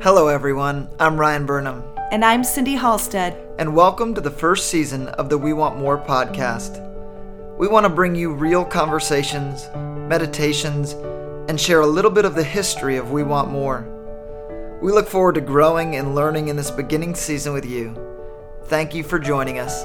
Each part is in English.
Hello, everyone. I'm Ryan Burnham, And I'm Cindy Halstead. and welcome to the first season of the We Want More podcast. We want to bring you real conversations, meditations, and share a little bit of the history of We Want More. We look forward to growing and learning in this beginning season with you. Thank you for joining us.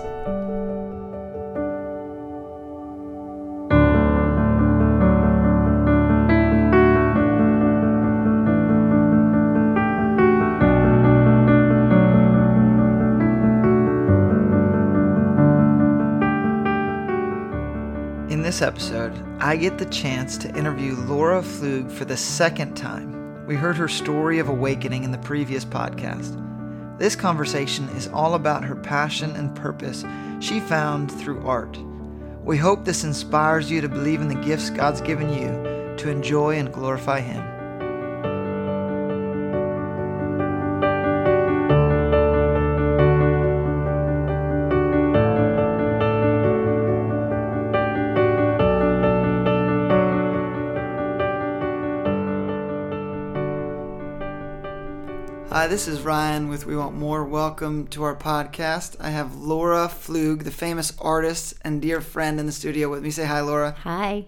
This episode, I get the chance to interview Laura Pflug for the second time. We heard her story of awakening in the previous podcast. This conversation is all about her passion and purpose she found through art. We hope this inspires you to believe in the gifts God's given you to enjoy and glorify Him. Hi, this is Ryan with We Want More. Welcome to our podcast. I have Laura Pflug, the famous artist and dear friend, in the studio with me. Say hi, Laura. Hi.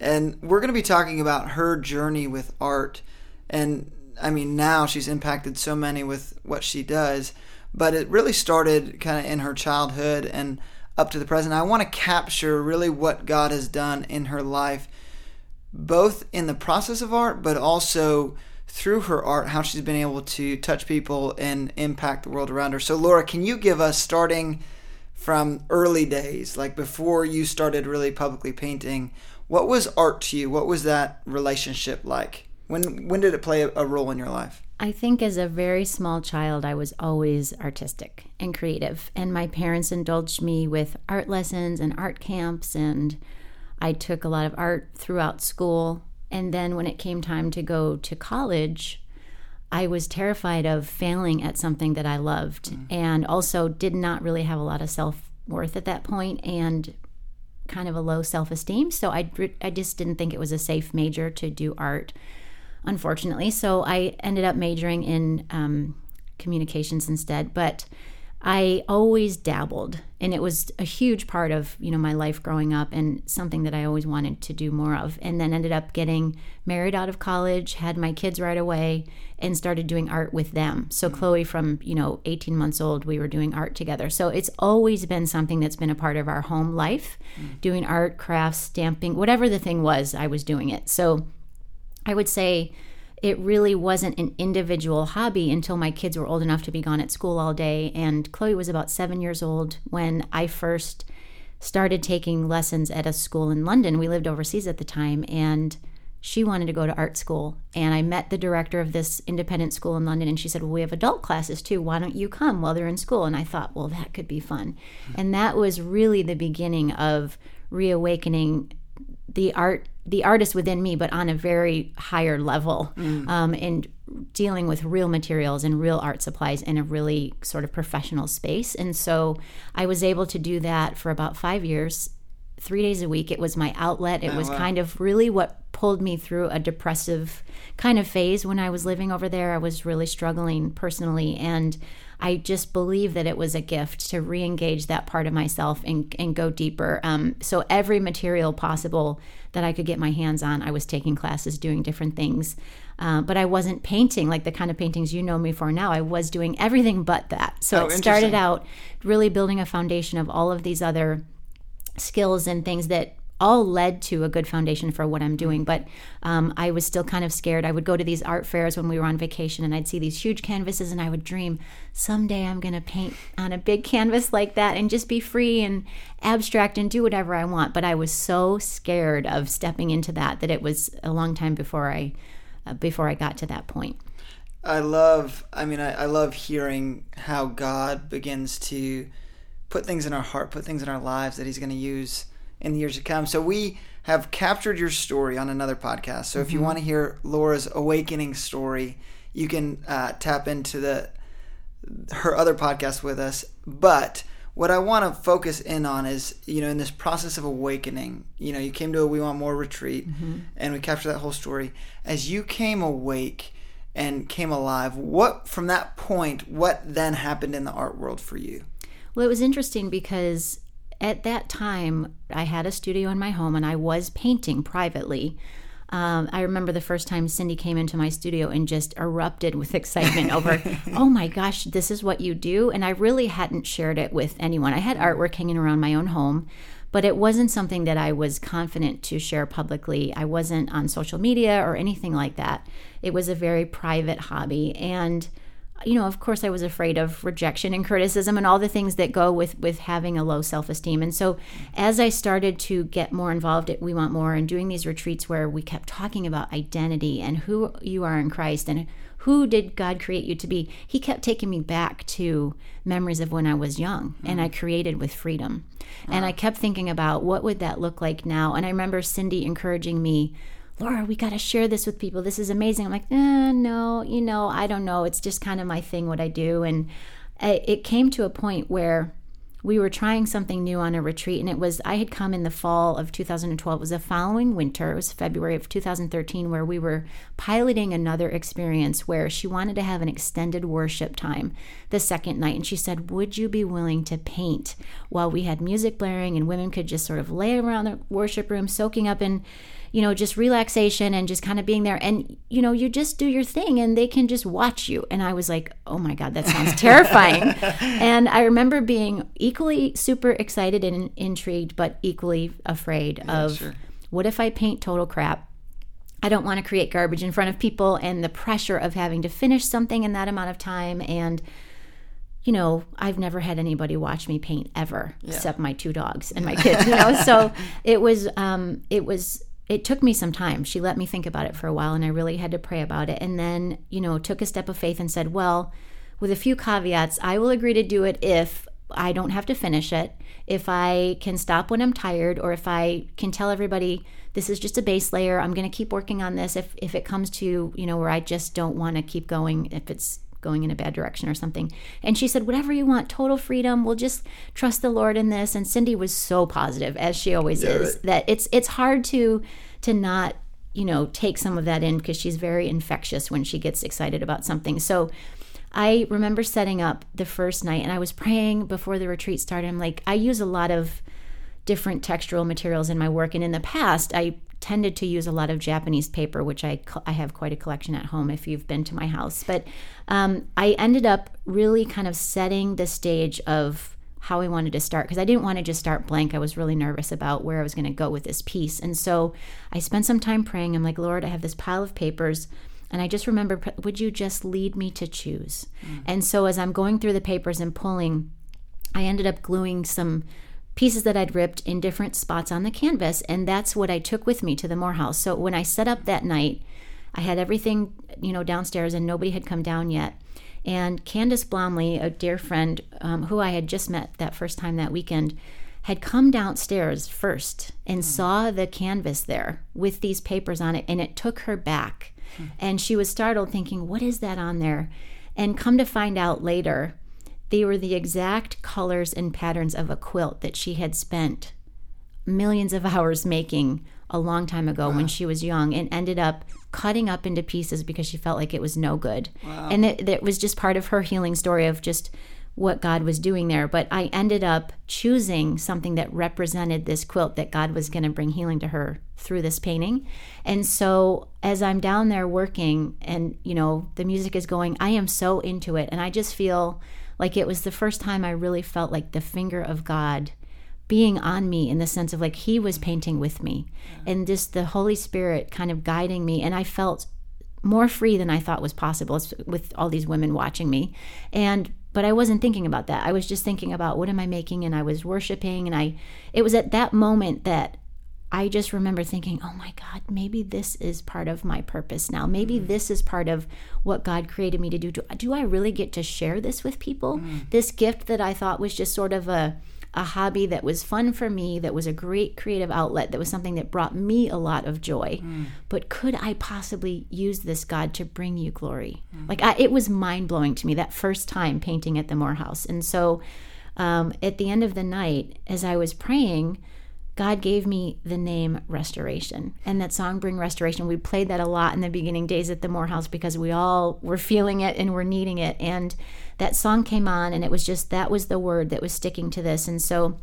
And we're going to be talking about her journey with art. And I mean, now she's impacted so many with what she does, but it really started kind of in her childhood and up to the present. I want to capture really what God has done in her life, both in the process of art, but also through her art, how she's been able to touch people and impact the world around her. So, Laura, can you give us, starting from early days, like before you started really publicly painting, what was art to you? What was that relationship like? When when did it play a, role in your life? I think as a very small child, I was always artistic and creative. And my parents indulged me with art lessons and art camps. And I took a lot of art throughout school. And then when it came time to go to college, I was terrified of failing at something that I loved and also did not really have a lot of self worth at that point and kind of a low self esteem. So I, I just didn't think it was a safe major to do art unfortunately. So I ended up majoring in um, communications instead. But I always dabbled, and it was a huge part of you know my life growing up, and something that I always wanted to do more of. And then ended up getting married out of college, had my kids right away, and started doing art with them. So mm. Chloe, from you know 18 months old, we were doing art together. So it's always been something that's been a part of our home life, mm. doing art, crafts, stamping, whatever the thing was, I was doing it. So I would say it really wasn't an individual hobby until my kids were old enough to be gone at school all day. And Chloe was about seven years old when I first started taking lessons at a school in London. We lived overseas at the time, and she wanted to go to art school. And I met the director of this independent school in London, and she said, Well, we have adult classes too. Why don't you come while they're in school? And I thought, Well, that could be fun. And that was really the beginning of reawakening the art the artist within me but on a very higher level um, and dealing with real materials and real art supplies in a really sort of professional space. And so i was able to do that for about five years three days a week. It was my outlet. It was kind of really what pulled me through a depressive kind of phase when i was living over there. I was really struggling personally and I just believe that it was a gift to re-engage that part of myself and, and go deeper. Um, so every material possible that I could get my hands on, I was taking classes, doing different things. Uh, but I wasn't painting like the kind of paintings you know me for now. I was doing everything but that. So Oh, it started out really building a foundation of all of these other skills and things that all led to a good foundation for what I'm doing. But um, I was still kind of scared. I would go to these art fairs when we were on vacation and I'd see these huge canvases and I would dream someday I'm going to paint on a big canvas like that and just be free and abstract and do whatever I want. But I was so scared of stepping into that that it was a long time before I. Uh, before I got to that point. I love. I mean, I, I love hearing how God begins to put things in our heart, put things in our lives that He's going to use in the years to come. So we have captured your story on another podcast. So if you want to hear Laura's awakening story, you can uh, tap into the her other podcast with us. But what I want to focus in on is, you know, in this process of awakening, you know, you came to a We Want More retreat and we captured that whole story. As you came awake and came alive. What from that point, what then happened in the art world for you? Well, it was interesting because at that time I had a studio in my home and I was painting privately. Um, I remember the first time Cindy came into my studio and just erupted with excitement over, oh my gosh, this is what you do. And I really hadn't shared it with anyone. I had artwork hanging around my own home, but it wasn't something that I was confident to share publicly. I wasn't on social media or anything like that. It was a very private hobby. And you know, of course, I was afraid of rejection and criticism and all the things that go with with having a low self esteem. And so, as I started to get more involved at We Want More and doing these retreats where we kept talking about identity and who you are in Christ and who did God create you to be, He kept taking me back to memories of when I was young mm-hmm. and I created with freedom. Wow. And I kept thinking about what would that look like now. And I remember Cindy encouraging me Laura, we got to share this with people. This is amazing. I'm like, eh, no, you know, I don't know. It's just kind of my thing, what I do. And it came to a point where we were trying something new on a retreat and it was i had come in the fall of 2012 it was the following winter it was february of 2013 where we were piloting another experience where she wanted to have an extended worship time the second night and she said would you be willing to paint while we had music blaring and women could just sort of lay around the worship room soaking up in you know, just relaxation and just kind of being there. And, you know, you just do your thing and they can just watch you. And I was like, oh my God, that sounds terrifying. and I remember being equally super excited and intrigued, but equally afraid yeah, of sure. what if I paint total crap? I don't want to create garbage in front of people and the pressure of having to finish something in that amount of time. And, you know, I've never had anybody watch me paint ever, yeah. except my two dogs and my kids. You know, so it was, um, it was it took me some time. She let me think about it for a while and I really had to pray about it. And then, you know, took a step of faith and said, well, with a few caveats, I will agree to do it if I don't have to finish it, if I can stop when I'm tired, or if I can tell everybody this is just a base layer. I'm going to keep working on this. If if it comes to you know where I just don't want to keep going, if it's going in a bad direction or something. And she said, Whatever you want, total freedom. We'll just trust the Lord in this. And Cindy was so positive, as she always yeah, is, right. that it's it's hard to to not, you know, take some of that in because she's very infectious when she gets excited about something. So I remember setting up the first night and I was praying before the retreat started. I'm like, I use a lot of different textural materials in my work. And in the past, I tended to use a lot of Japanese paper, which I, I have quite a collection at home if you've been to my house. But um, I ended up really kind of setting the stage of how I wanted to start because I didn't want to just start blank. I was really nervous about where I was going to go with this piece. And so I spent some time praying. I'm like, Lord, I have this pile of papers. And I just remember, would you just lead me to choose? Mm. And so as I'm going through the papers and pulling, I ended up gluing some pieces that I'd ripped in different spots on the canvas. And that's what I took with me to the Morehouse. So when I set up that night, I had everything, you know, downstairs and nobody had come down yet. And Candace Blomley, a dear friend um, who I had just met that first time that weekend, had come downstairs first and mm. saw the canvas there with these papers on it, and it took her back. Mm. And she was startled, thinking, What is that on there? And come to find out later, they were the exact colors and patterns of a quilt that she had spent millions of hours making a long time ago wow. when she was young and ended up cutting up into pieces because she felt like it was no good. Wow. And it, it was just part of her healing story of just what God was doing there. But I ended up choosing something that represented this quilt that God was going to bring healing to her through this painting. And so as I'm down there working and, you know, the music is going, I am so into it. And I just feel like it was the first time I really felt like the finger of God being on me in the sense of like he was painting with me and just the Holy Spirit kind of guiding me. And I felt more free than I thought was possible with all these women watching me. And but I wasn't thinking about that. I was just thinking about what am I making and I was worshiping and I it was at that moment that I just remember thinking, oh my God, maybe this is part of my purpose now. Maybe mm. this is part of what God created me to do. Do, do I really get to share this with people? Mm. This gift that I thought was just sort of a, a hobby that was fun for me, that was a great creative outlet, that was something that brought me a lot of joy. Mm. But could I possibly use this, God, to bring you glory? Mm. Like, I, it was mind blowing to me that first time painting at the Morehouse. And so um, at the end of the night, as I was praying, God gave me the name Restoration. And that song, Bring Restoration, we played that a lot in the beginning days at the Morehouse because we all were feeling it and were needing it. And that song came on, and it was just that was the word that was sticking to this. And so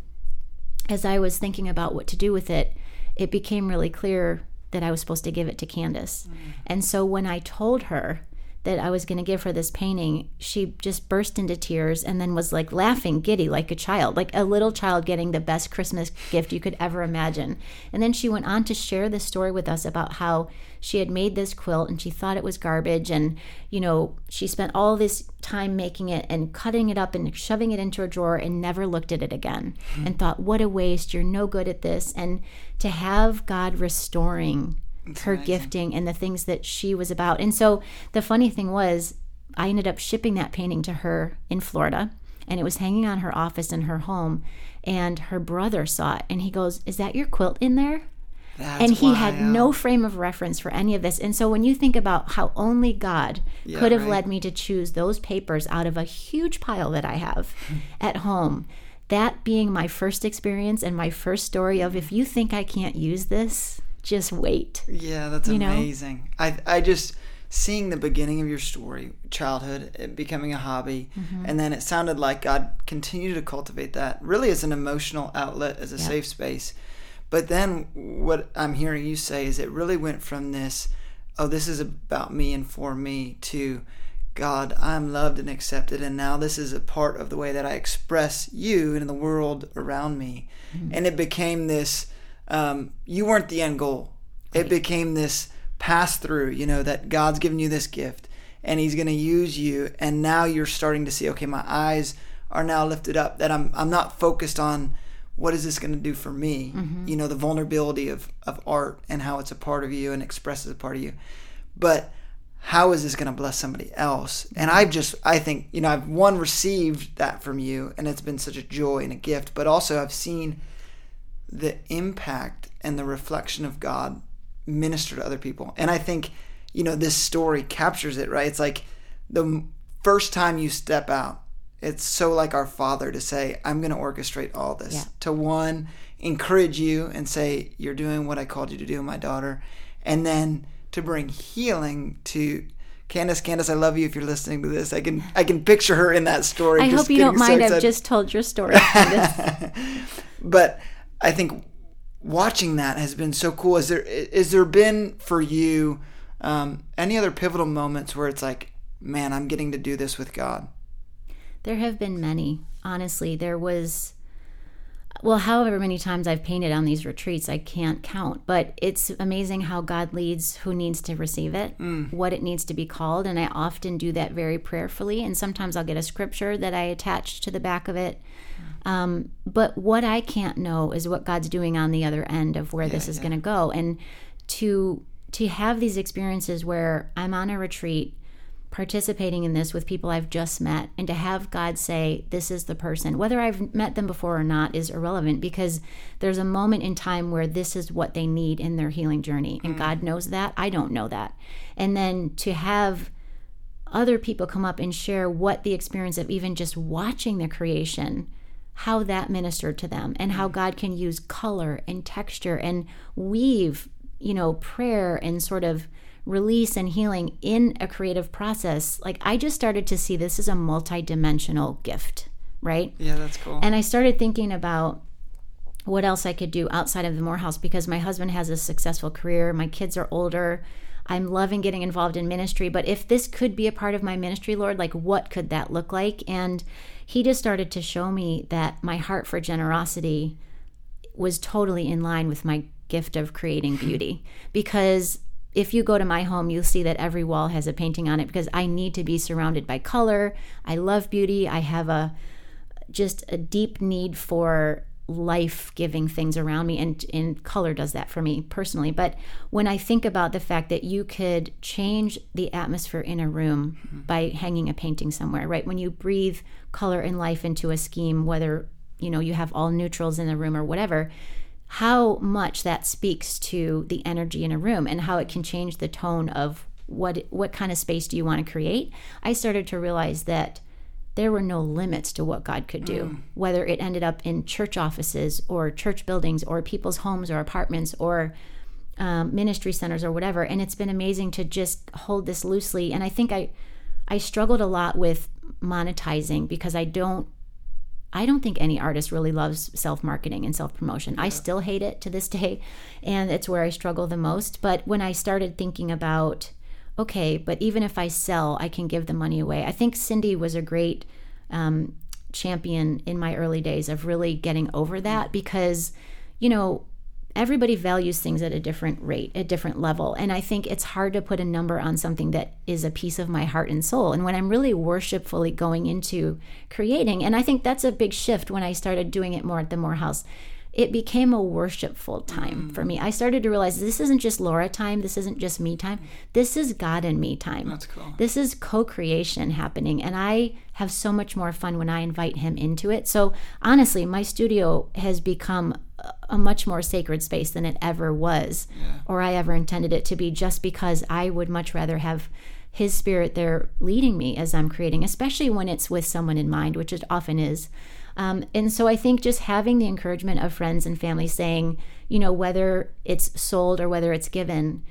as I was thinking about what to do with it, it became really clear that I was supposed to give it to Candace. Mm. And so when I told her, that I was going to give her this painting, she just burst into tears and then was like laughing, giddy, like a child, like a little child getting the best Christmas gift you could ever imagine. And then she went on to share the story with us about how she had made this quilt and she thought it was garbage. And, you know, she spent all this time making it and cutting it up and shoving it into a drawer and never looked at it again mm-hmm. and thought, what a waste. You're no good at this. And to have God restoring it's her amazing. gifting and the things that she was about. And so the funny thing was, I ended up shipping that painting to her in Florida, and it was hanging on her office in her home. And her brother saw it, and he goes, "Is that your quilt in there?" That's and he wild. had no frame of reference for any of this. And so when you think about how only God yeah, could have right. led me to choose those papers out of a huge pile that I have at home, that being my first experience and my first story of if you think I can't use this, just wait. Yeah, that's amazing. Know? I I just seeing the beginning of your story, childhood, becoming a hobby, mm-hmm. and then it sounded like God continued to cultivate that really as an emotional outlet, as a yep. safe space. But then what I'm hearing you say is it really went from this, oh, this is about me and for me, to God, I'm loved and accepted, and now this is a part of the way that I express you in the world around me. Mm-hmm. And it became this um, you weren't the end goal. It became this pass through, you know, that God's given you this gift and He's going to use you. And now you're starting to see, okay, my eyes are now lifted up, that I'm, I'm not focused on what is this going to do for me, mm-hmm. you know, the vulnerability of, of art and how it's a part of you and expresses a part of you. But how is this going to bless somebody else? And I've just, I think, you know, I've one received that from you and it's been such a joy and a gift, but also I've seen the impact and the reflection of God minister to other people. And I think, you know, this story captures it, right? It's like the first time you step out, it's so like our Father to say, I'm going to orchestrate all this. Yeah. To one, encourage you and say, You're doing what I called you to do, my daughter. And then to bring healing to Candace, Candace, I love you. If you're listening to this, I can I can picture her in that story. I hope you don't mind. I've just told your story, but I think watching that has been so cool. Is there is there been for you um, any other pivotal moments where it's like, man, I'm getting to do this with God? There have been many. Honestly, there was well, however many times I've painted on these retreats, I can't count. But it's amazing how God leads who needs to receive it, mm. what it needs to be called. And I often do that very prayerfully. And sometimes I'll get a scripture that I attach to the back of it. Um, but what I can't know is what God's doing on the other end of where yeah, this is yeah. going to go. And to to have these experiences where I'm on a retreat participating in this with people I've just met and to have God say, This is the person, whether I've met them before or not, is irrelevant because there's a moment in time where this is what they need in their healing journey. And mm. God knows that. I don't know that. And then to have other people come up and share what the experience of even just watching the creation how that ministered to them and how mm. God can use color and texture and weave, you know, prayer and sort of release and healing in a creative process. Like I just started to see this as a multi-dimensional gift, right? Yeah, that's cool. And I started thinking about what else I could do outside of the Morehouse because my husband has a successful career, my kids are older. I'm loving getting involved in ministry, but if this could be a part of my ministry, Lord, like what could that look like? And he just started to show me that my heart for generosity was totally in line with my gift of creating beauty because if you go to my home, you'll see that every wall has a painting on it because I need to be surrounded by color. I love beauty. I have a just a deep need for life-giving things around me and and color does that for me personally. But when I think about the fact that you could change the atmosphere in a room mm-hmm. by hanging a painting somewhere, right? When you breathe color and life into a scheme, whether you know you have all neutrals in the room or whatever, how much that speaks to the energy in a room and how it can change the tone of what what kind of space do you want to create. I started to realize that there were no limits to what God could do, whether it ended up in church offices or church buildings or people's homes or apartments or um, ministry centers or whatever. And it's been amazing to just hold this loosely. And I think I, I struggled a lot with monetizing because I don't I don't think any artist really loves self marketing and self promotion. I still hate it to this day, and it's where I struggle the most. But when I started thinking about, okay, but even if I sell, I can give the money away. I think Cindy was a great um, champion in my early days of really getting over that because, you know, everybody values things at a different rate, a different level. And I think it's hard to put a number on something that is a piece of my heart and soul. And when I'm really worshipfully going into creating, and I think that's a big shift when I started doing it more at the Morehouse. It became a worshipful time Mm. for me. I started to realize this isn't just Laura time. This isn't just me time. This is God and me time. That's cool. This is co creation happening. And I have so much more fun when I invite him into it. So honestly, my studio has become a- a much more sacred space than it ever was or I ever intended it to be, just because I would much rather have his spirit there leading me as I'm creating, especially when it's with someone in mind, which it often is. Um, and so I think just having the encouragement of friends and family saying, you know, whether it's sold or whether it's given,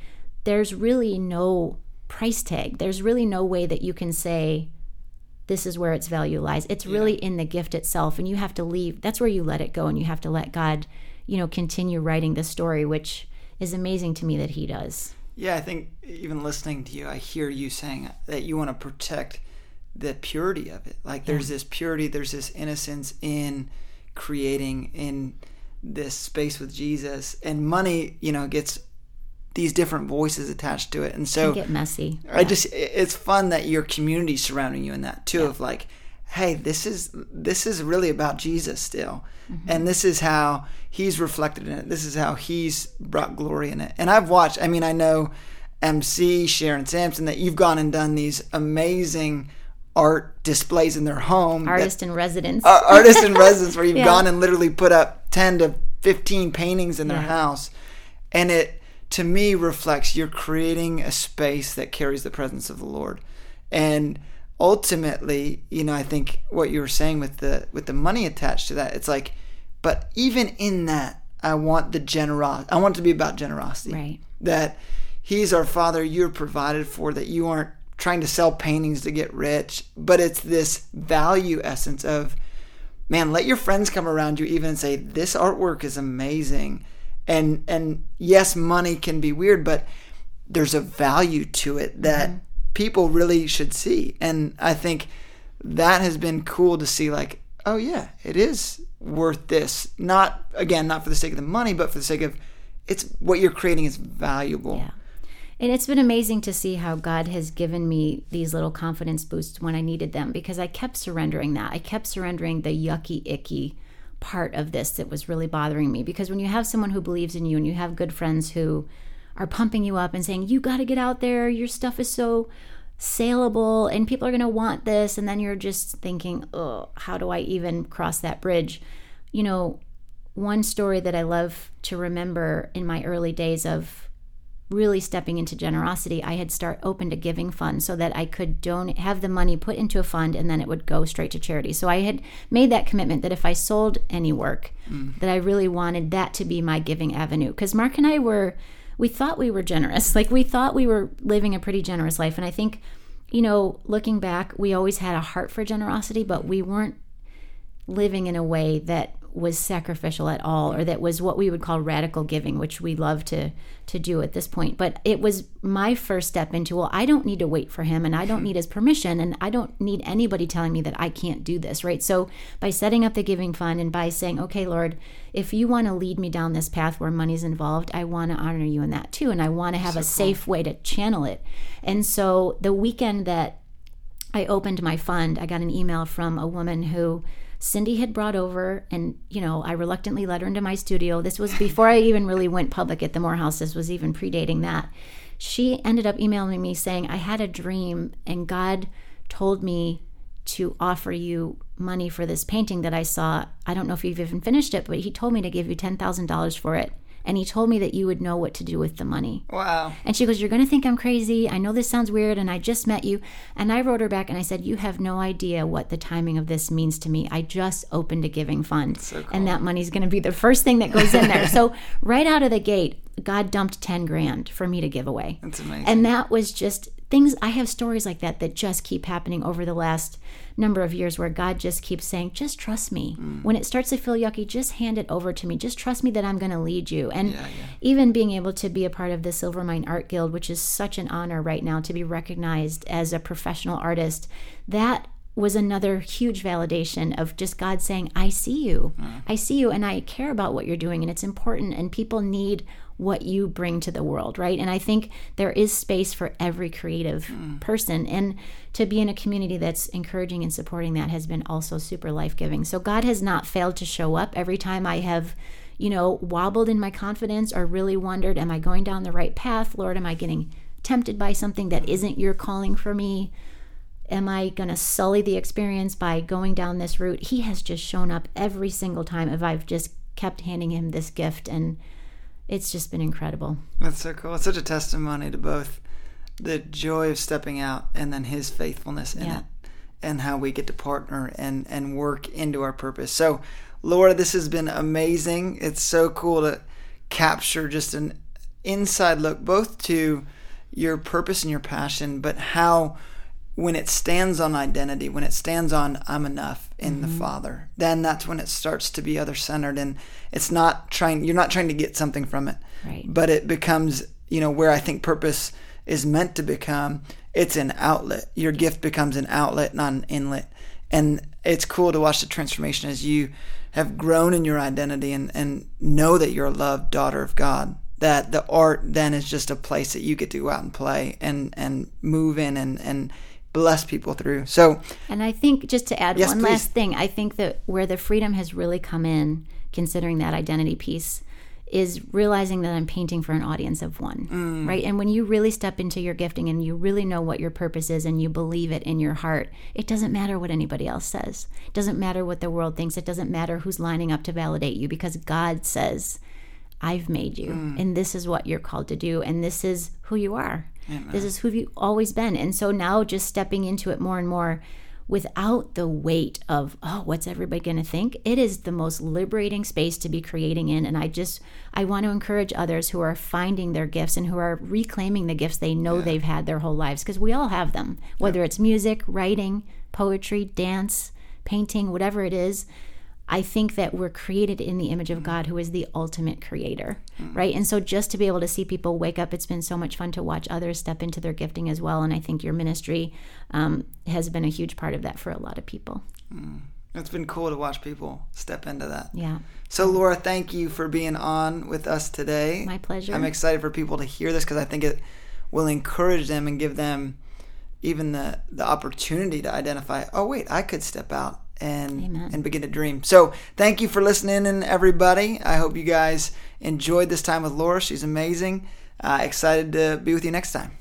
there's really no price tag. There's really no way that you can say, this is where its value lies. It's really in the gift itself. And you have to leave. That's where you let it go and you have to let God, you know, continue writing the story, which is amazing to me that He does. Yeah, I think even listening to you, I hear you saying that you want to protect the purity of it. Like there's this purity, there's this innocence in creating in this space with Jesus, and money, you know, gets these different voices attached to it, and so Get messy. I just it's fun that your community surrounding you in that too of like hey this is this is really about Jesus still and this is how he's reflected in it this is how he's brought glory in it and I've watched I mean I know MC Sharon Sampson that you've gone and done these amazing art displays in their home that- Artist in residence. uh, artist in residence where you've Yeah. gone and literally put up 10 to 15 paintings in their Yeah. house and it to me reflects you're creating a space that carries the presence of the lord and ultimately you know i think what you were saying with the with the money attached to that it's like but even in that i want the generosity i want it to be about generosity. Right. that he's our father you're provided for that you aren't trying to sell paintings to get rich but it's this value essence of man let your friends come around you even and say this artwork is amazing. And and yes money can be weird but there's a value to it that mm-hmm. People really should see and i think that has been cool to see like oh yeah it is worth this not again not for the sake of the money but for the sake of it's what you're creating is valuable Yeah. And it's been amazing to see how God has given me these little confidence boosts when I needed them because I kept surrendering that. I kept surrendering the yucky, icky part of this that was really bothering me. Because when you have someone who believes in you and you have good friends who are pumping you up and saying, you got to get out there, your stuff is so saleable and people are going to want this. And then you're just thinking, oh, how do I even cross that bridge? You know, one story that I love to remember in my early days of really stepping into generosity, I had start opened a giving fund so that I could donate, have the money put into a fund, and then it would go straight to charity. So I had made that commitment that if I sold any work, mm. that I really wanted that to be my giving avenue. Because Mark and I were, we thought we were generous, like we thought we were living a pretty generous life, and I think, you know, looking back, we always had a heart for generosity, but we weren't living in a way that was sacrificial at all or that was what we would call radical giving which we love to to do at this point. But it was my first step into well I don't need to wait for him and I don't hmm. need his permission and I don't need anybody telling me that I can't do this right? So by setting up the giving fund and by saying okay lord if you want to lead me down this path where money's involved I want to honor you in that too and I want to have a safe way to channel it. And so the weekend that I opened my fund, I got an email from a woman who Cindy had brought over, and you know, I reluctantly let her into my studio. This was before I even really went public at the Morehouse. This was even predating that. She ended up emailing me saying, I had a dream, and God told me to offer you money for this painting that I saw. I don't know if you've even finished it, but He told me to give you $10,000 for it. And he told me that you would know what to do with the money. Wow. And she goes, You're going to think I'm crazy. I know this sounds weird, and I just met you. And I wrote her back and I said, You have no idea what the timing of this means to me. I just opened a giving fund, So cool. and that money's going to be the first thing that goes in there. so, right out of the gate, God dumped 10 grand for me to give away. That's amazing. And that was just things I have stories like that that just keep happening over the last number of years where God just keeps saying, just trust me. Mm. When it starts to feel yucky, just hand it over to me. Just trust me that I'm going to lead you. And Yeah, yeah. even being able to be a part of the Silvermine Art Guild, which is such an honor right now to be recognized as a professional artist, that was another huge validation of just God saying, I see you. I see you and I care about what you're doing and it's important and people need what you bring to the world, right? And I think there is space for every creative mm. person. And to be in a community that's encouraging and supporting that has been also super life giving. So God has not failed to show up every time I have you know, wobbled in my confidence or really wondered, am I going down the right path? Lord, am I getting tempted by something that mm. isn't your calling for me? Am I going to sully the experience by going down this route? He has just shown up every single time if I've just kept handing him this gift and it's just been incredible. That's so cool. It's such a testimony to both the joy of stepping out and then his faithfulness in Yeah. it and how we get to partner and, and work into our purpose. So, Laura, this has been amazing. It's so cool to capture just an inside look both to your purpose and your passion, but how when it stands on identity, when it stands on I'm enough in the mm-hmm. Father, then that's when it starts to be other centered and it's not trying you're not trying to get something from it. Right. But it becomes, you know, where I think purpose is meant to become, it's an outlet. Your gift becomes an outlet, not an inlet. And it's cool to watch the transformation as you have grown in your identity and, and know that you're a loved daughter of God that the art then is just a place that you get to go out and play and and move in and and bless people through. So And I think just to add Yes, one please. last thing, I think that where the freedom has really come in, considering that identity piece, is realizing that I'm painting for an audience of one, Mm. right? And when you really step into your gifting and you really know what your purpose is and you believe it in your heart, it doesn't matter what anybody else says. It doesn't matter what the world thinks. It doesn't matter who's lining up to validate you because God says, I've made you, Mm. and this is what you're called to do, and this is who you are. This is who you've always been. And so now just stepping into it more and more without the weight of, oh, what's everybody going to think? It is the most liberating space to be creating in. And I just, I want to encourage others who are finding their gifts and who are reclaiming the gifts they know they've had their whole lives, because we all have them, whether it's music, writing, poetry, dance, painting, whatever it is. I think that we're created in the image of mm. God, who is the ultimate creator, mm. right? And so just to be able to see people wake up, it's been so much fun to watch others step into their gifting as well. And I think your ministry um, has been a huge part of that for a lot of people. Mm. it's been cool to watch people step into that. Yeah, So Laura, thank you for being on with us today. my pleasure. I'm excited for people to hear this because I think it will encourage them and give them even the the opportunity to identify. Oh wait, I could step out and Amen. and begin to dream. So thank you for listening, and everybody. I hope you guys enjoyed this time with Laura. She's amazing. Uh, excited to be with you next time.